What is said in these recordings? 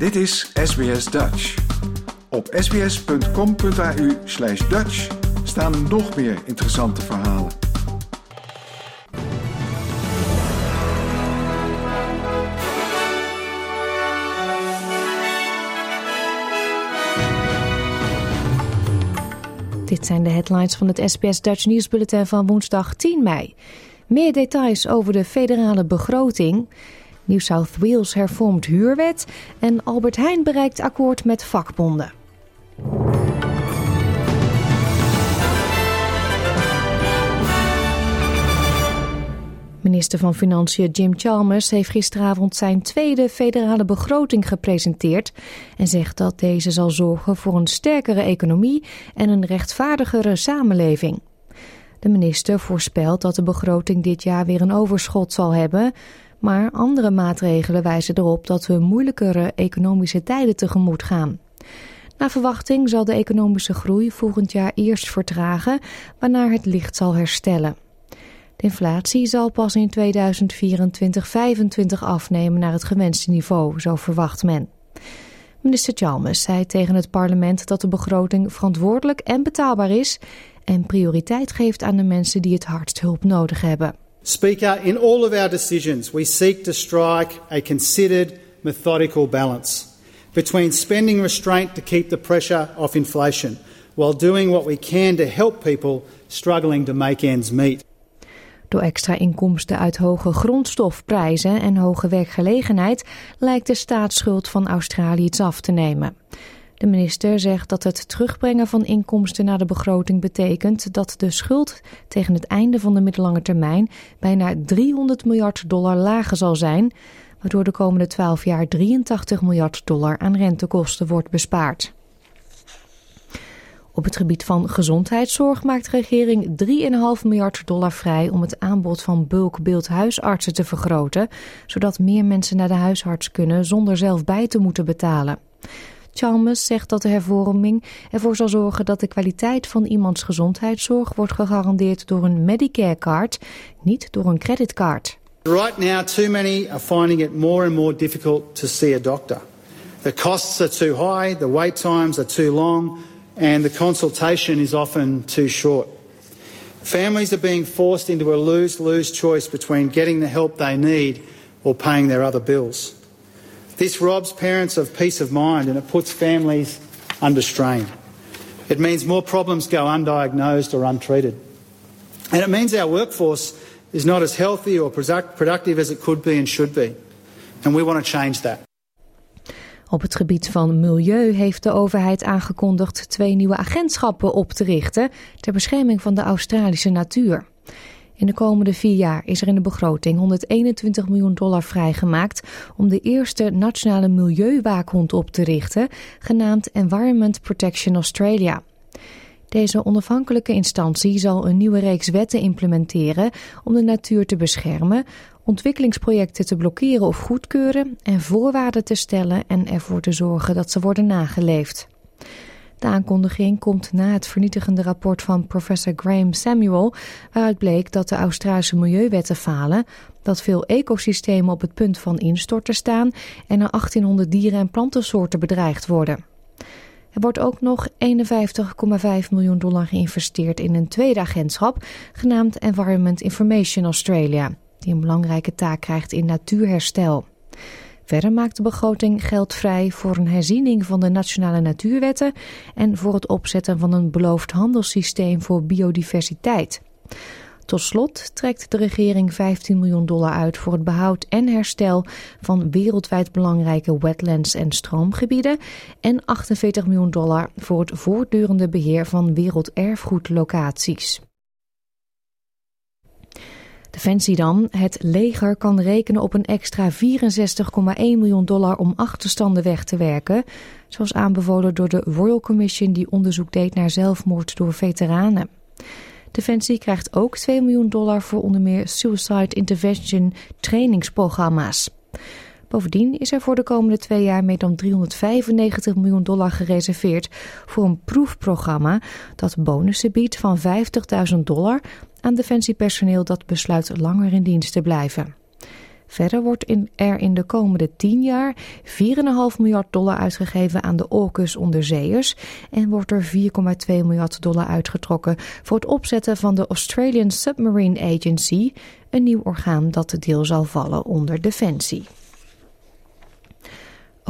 Dit is SBS Dutch. Op sbs.com.au slash Dutch staan nog meer interessante verhalen. Dit zijn de headlines van het SBS Dutch nieuwsbulletin van woensdag 10 mei. Meer details over de federale begroting. New South Wales hervormt huurwet en Albert Heijn bereikt akkoord met vakbonden. Minister van Financiën Jim Chalmers heeft gisteravond zijn tweede federale begroting gepresenteerd en zegt dat deze zal zorgen voor een sterkere economie en een rechtvaardigere samenleving. De minister voorspelt dat de begroting dit jaar weer een overschot zal hebben, maar andere maatregelen wijzen erop dat we moeilijkere economische tijden tegemoet gaan. Naar verwachting zal de economische groei volgend jaar eerst vertragen, waarna het licht zal herstellen. De inflatie zal pas in 2024-25 afnemen naar het gewenste niveau, zo verwacht men. Minister Chalmers zei tegen het parlement dat de begroting verantwoordelijk en betaalbaar is en prioriteit geeft aan de mensen die het hardst hulp nodig hebben. Speaker, in all of our decisions, we seek to strike a considered, methodical balance between spending restraint to keep the pressure off inflation while doing what we can to help people struggling to make ends meet. Door extra inkomsten uit hoge grondstofprijzen en hoge werkgelegenheid lijkt de staatsschuld van Australië iets af te nemen. De minister zegt dat het terugbrengen van inkomsten naar de begroting betekent dat de schuld tegen het einde van de middellange termijn bijna 300 miljard dollar lager zal zijn, waardoor de komende 12 jaar 83 miljard dollar aan rentekosten wordt bespaard. Op het gebied van gezondheidszorg maakt de regering 3,5 miljard dollar vrij om het aanbod van bulkbeeldhuisartsen te vergroten, zodat meer mensen naar de huisarts kunnen zonder zelf bij te moeten betalen. Chalmers zegt dat de hervorming ervoor zal zorgen dat de kwaliteit van iemands gezondheidszorg wordt gegarandeerd door een Medicare-card, niet door een creditcard. Right now, too many are finding it more and more difficult to see a doctor. The costs are too high, the wait times are too long, and the consultation is often too short. Families are being forced into a lose lose choice between getting the help they need or paying their other bills. This robs parents of peace of mind and it puts families under strain. It means more problems go undiagnosed or untreated. And it means our workforce is not as healthy or productive as it could be and should be. And we want to change that. Op het gebied van milieu heeft de overheid aangekondigd twee nieuwe agentschappen op te richten ter bescherming van de Australische natuur. In de komende vier jaar is er in de begroting 121 miljoen dollar vrijgemaakt om de eerste nationale milieuwaakhond op te richten, genaamd Environment Protection Australia. Deze onafhankelijke instantie zal een nieuwe reeks wetten implementeren om de natuur te beschermen, ontwikkelingsprojecten te blokkeren of goedkeuren en voorwaarden te stellen en ervoor te zorgen dat ze worden nageleefd. De aankondiging komt na het vernietigende rapport van professor Graham Samuel, waaruit bleek dat de Australische milieuwetten falen, dat veel ecosystemen op het punt van instorten staan en er 1800 dieren- en plantensoorten bedreigd worden. Er wordt ook nog 51,5 miljoen dollar geïnvesteerd in een tweede agentschap, genaamd Environment Information Australia, die een belangrijke taak krijgt in natuurherstel. Verder maakt de begroting geld vrij voor een herziening van de nationale natuurwetten en voor het opzetten van een beloofd handelssysteem voor biodiversiteit. Tot slot trekt de regering 15 miljoen dollar uit voor het behoud en herstel van wereldwijd belangrijke wetlands en stroomgebieden en 48 miljoen dollar voor het voortdurende beheer van werelderfgoedlocaties. Defensie dan. Het leger kan rekenen op een extra 64,1 miljoen dollar om achterstanden weg te werken. Zoals aanbevolen door de Royal Commission die onderzoek deed naar zelfmoord door veteranen. Defensie krijgt ook 2 miljoen dollar voor onder meer suicide intervention trainingsprogramma's. Bovendien is er voor de komende twee jaar meer dan 395 miljoen dollar gereserveerd voor een proefprogramma dat bonussen biedt van 50.000 dollar aan defensiepersoneel dat besluit langer in dienst te blijven. Verder wordt er in de komende 10 jaar 4,5 miljard dollar uitgegeven aan de AUKUS onderzeeërs en wordt er 4,2 miljard dollar uitgetrokken voor het opzetten van de Australian Submarine Agency, een nieuw orgaan dat deel zal vallen onder Defensie.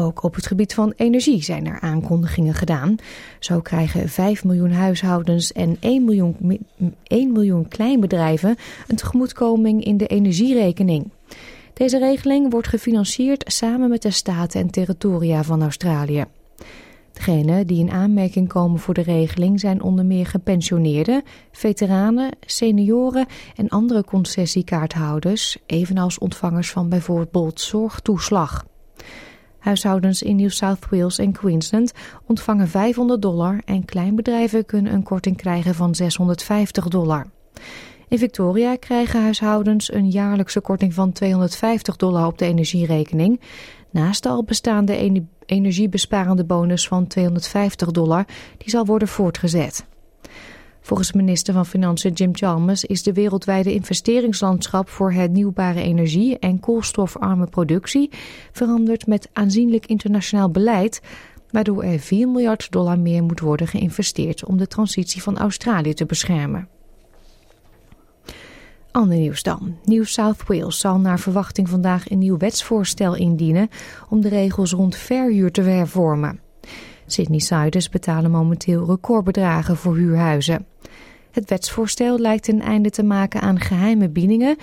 Ook op het gebied van energie zijn er aankondigingen gedaan. Zo krijgen 5 miljoen huishoudens en 1 miljoen, 1 miljoen kleinbedrijven een tegemoetkoming in de energierekening. Deze regeling wordt gefinancierd samen met de staten en territoria van Australië. Degenen die in aanmerking komen voor de regeling zijn onder meer gepensioneerden, veteranen, senioren en andere concessiekaarthouders, evenals ontvangers van bijvoorbeeld zorgtoeslag. Huishoudens in New South Wales en Queensland ontvangen 500 dollar en kleinbedrijven kunnen een korting krijgen van 650 dollar. In Victoria krijgen huishoudens een jaarlijkse korting van 250 dollar op de energierekening, naast de al bestaande energiebesparende bonus van 250 dollar, die zal worden voortgezet. Volgens minister van Financiën Jim Chalmers is de wereldwijde investeringslandschap voor hernieuwbare energie en koolstofarme productie veranderd met aanzienlijk internationaal beleid, waardoor er 4 miljard dollar meer moet worden geïnvesteerd om de transitie van Australië te beschermen. Ander nieuws dan. New South Wales zal naar verwachting vandaag een nieuw wetsvoorstel indienen om de regels rond verhuur te hervormen. Sydney-siders betalen momenteel recordbedragen voor huurhuizen. Het wetsvoorstel lijkt een einde te maken aan geheime biedingen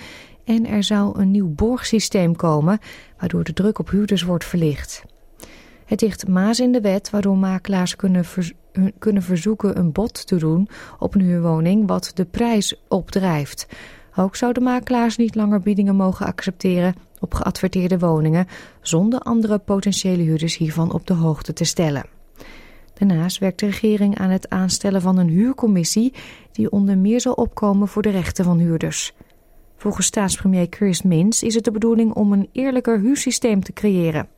en er zou een nieuw borgsysteem komen waardoor de druk op huurders wordt verlicht. Het ligt maas in de wet waardoor makelaars kunnen, kunnen verzoeken een bod te doen op een huurwoning wat de prijs opdrijft. Ook zouden makelaars niet langer biedingen mogen accepteren op geadverteerde woningen zonder andere potentiële huurders hiervan op de hoogte te stellen. Daarnaast werkt de regering aan het aanstellen van een huurcommissie die onder meer zal opkomen voor de rechten van huurders. Volgens staatspremier Chris Minns is het de bedoeling om een eerlijker huursysteem te creëren.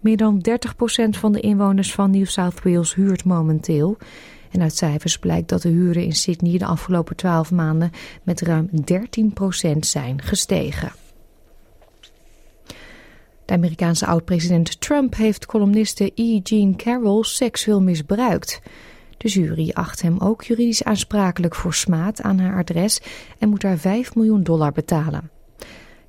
Meer dan 30% van de inwoners van New South Wales huurt momenteel. En uit cijfers blijkt dat de huren in Sydney de afgelopen 12 maanden met ruim 13% zijn gestegen. Amerikaanse oud-president Trump heeft columniste E. Jean Carroll seksueel misbruikt. De jury acht hem ook juridisch aansprakelijk voor smaad aan haar adres en moet haar 5 miljoen dollar betalen.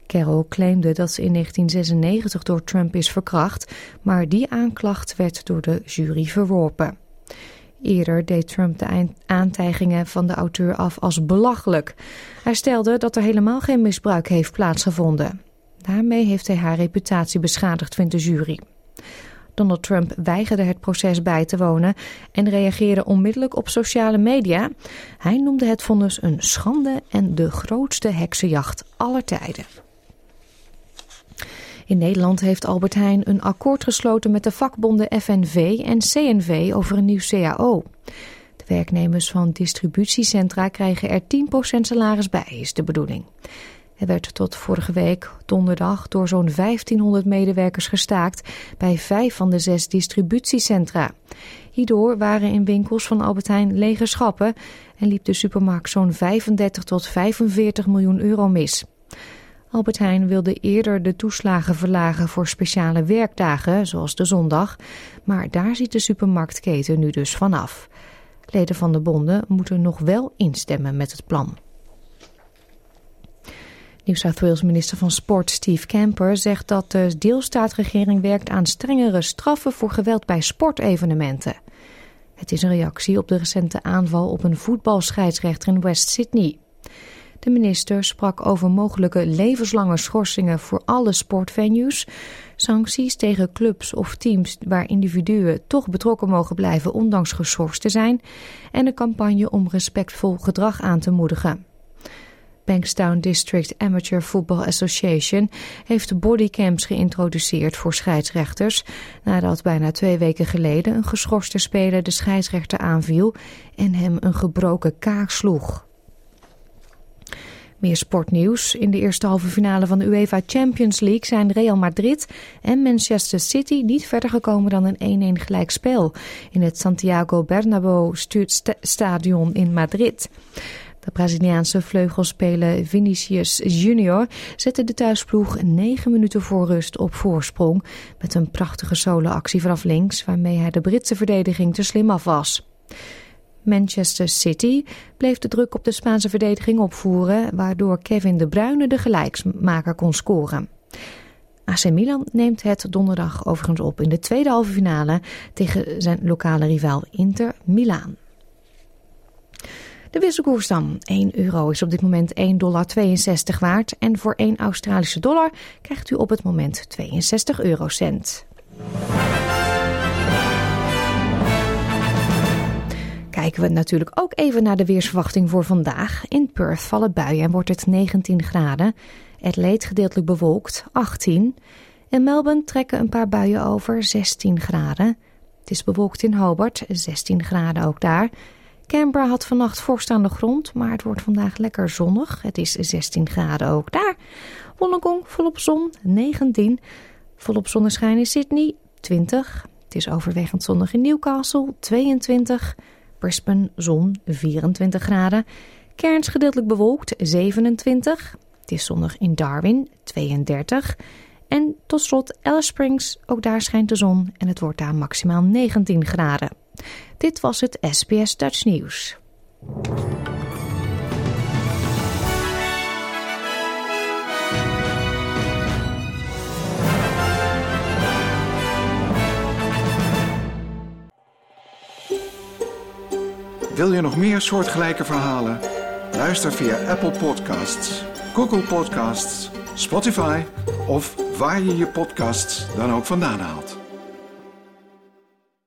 Carroll claimde dat ze in 1996 door Trump is verkracht, maar die aanklacht werd door de jury verworpen. Eerder deed Trump de aantijgingen van de auteur af als belachelijk. Hij stelde dat er helemaal geen misbruik heeft plaatsgevonden. Daarmee heeft hij haar reputatie beschadigd, vindt de jury. Donald Trump weigerde het proces bij te wonen en reageerde onmiddellijk op sociale media. Hij noemde het vonnis een schande en de grootste heksenjacht aller tijden. In Nederland heeft Albert Heijn een akkoord gesloten met de vakbonden FNV en CNV over een nieuw CAO. De werknemers van distributiecentra krijgen er 10% salaris bij, is de bedoeling. Er werd tot vorige week donderdag door zo'n 1500 medewerkers gestaakt bij vijf van de zes distributiecentra. Hierdoor waren in winkels van Albert Heijn lege schappen en liep de supermarkt zo'n 35 tot 45 miljoen euro mis. Albert Heijn wilde eerder de toeslagen verlagen voor speciale werkdagen, zoals de zondag, maar daar ziet de supermarktketen nu dus vanaf. Leden van de bonden moeten nog wel instemmen met het plan. New South Wales minister van Sport Steve Camper zegt dat de deelstaatregering werkt aan strengere straffen voor geweld bij sportevenementen. Het is een reactie op de recente aanval op een voetbalscheidsrechter in West Sydney. De minister sprak over mogelijke levenslange schorsingen voor alle sportvenues, sancties tegen clubs of teams waar individuen toch betrokken mogen blijven ondanks geschorst te zijn en een campagne om respectvol gedrag aan te moedigen. Bankstown District Amateur Football Association heeft bodycams geïntroduceerd voor scheidsrechters nadat bijna twee weken geleden een geschorste speler de scheidsrechter aanviel en hem een gebroken kaak sloeg. Meer sportnieuws. In de eerste halve finale van de UEFA Champions League zijn Real Madrid en Manchester City niet verder gekomen dan een 1-1 gelijkspel in het Santiago Bernabéu stadion in Madrid. De Braziliaanse vleugelspeler Vinicius Junior zette de thuisploeg negen minuten voor rust op voorsprong met een prachtige soloactie vanaf links waarmee hij de Britse verdediging te slim af was. Manchester City bleef de druk op de Spaanse verdediging opvoeren, waardoor Kevin De Bruyne de gelijksmaker kon scoren. AC Milan neemt het donderdag overigens op in de tweede halve finale tegen zijn lokale rivaal Inter Milaan. De wisselkoers dan. 1 euro is op dit moment 1,62 dollar waard. En voor 1 Australische dollar krijgt u op het moment 62 eurocent. Kijken we natuurlijk ook even naar de weersverwachting voor vandaag. In Perth vallen buien en wordt het 19 graden. Adelaide gedeeltelijk bewolkt, 18. In Melbourne trekken een paar buien over, 16 graden. Het is bewolkt in Hobart, 16 graden ook daar. Canberra had vannacht vorst aan de grond, maar het wordt vandaag lekker zonnig. Het is 16 graden ook daar. Wollongong volop zon, 19. Volop zonneschijn in Sydney, 20. Het is overwegend zonnig in Newcastle, 22. Brisbane zon, 24 graden. Cairns gedeeltelijk bewolkt, 27. Het is zonnig in Darwin, 32. En tot slot Alice Springs, ook daar schijnt de zon en het wordt daar maximaal 19 graden. Dit was het SBS Dutch Nieuws. Wil je nog meer soortgelijke verhalen? Luister via Apple Podcasts, Google Podcasts, Spotify of waar je je podcasts dan ook vandaan haalt.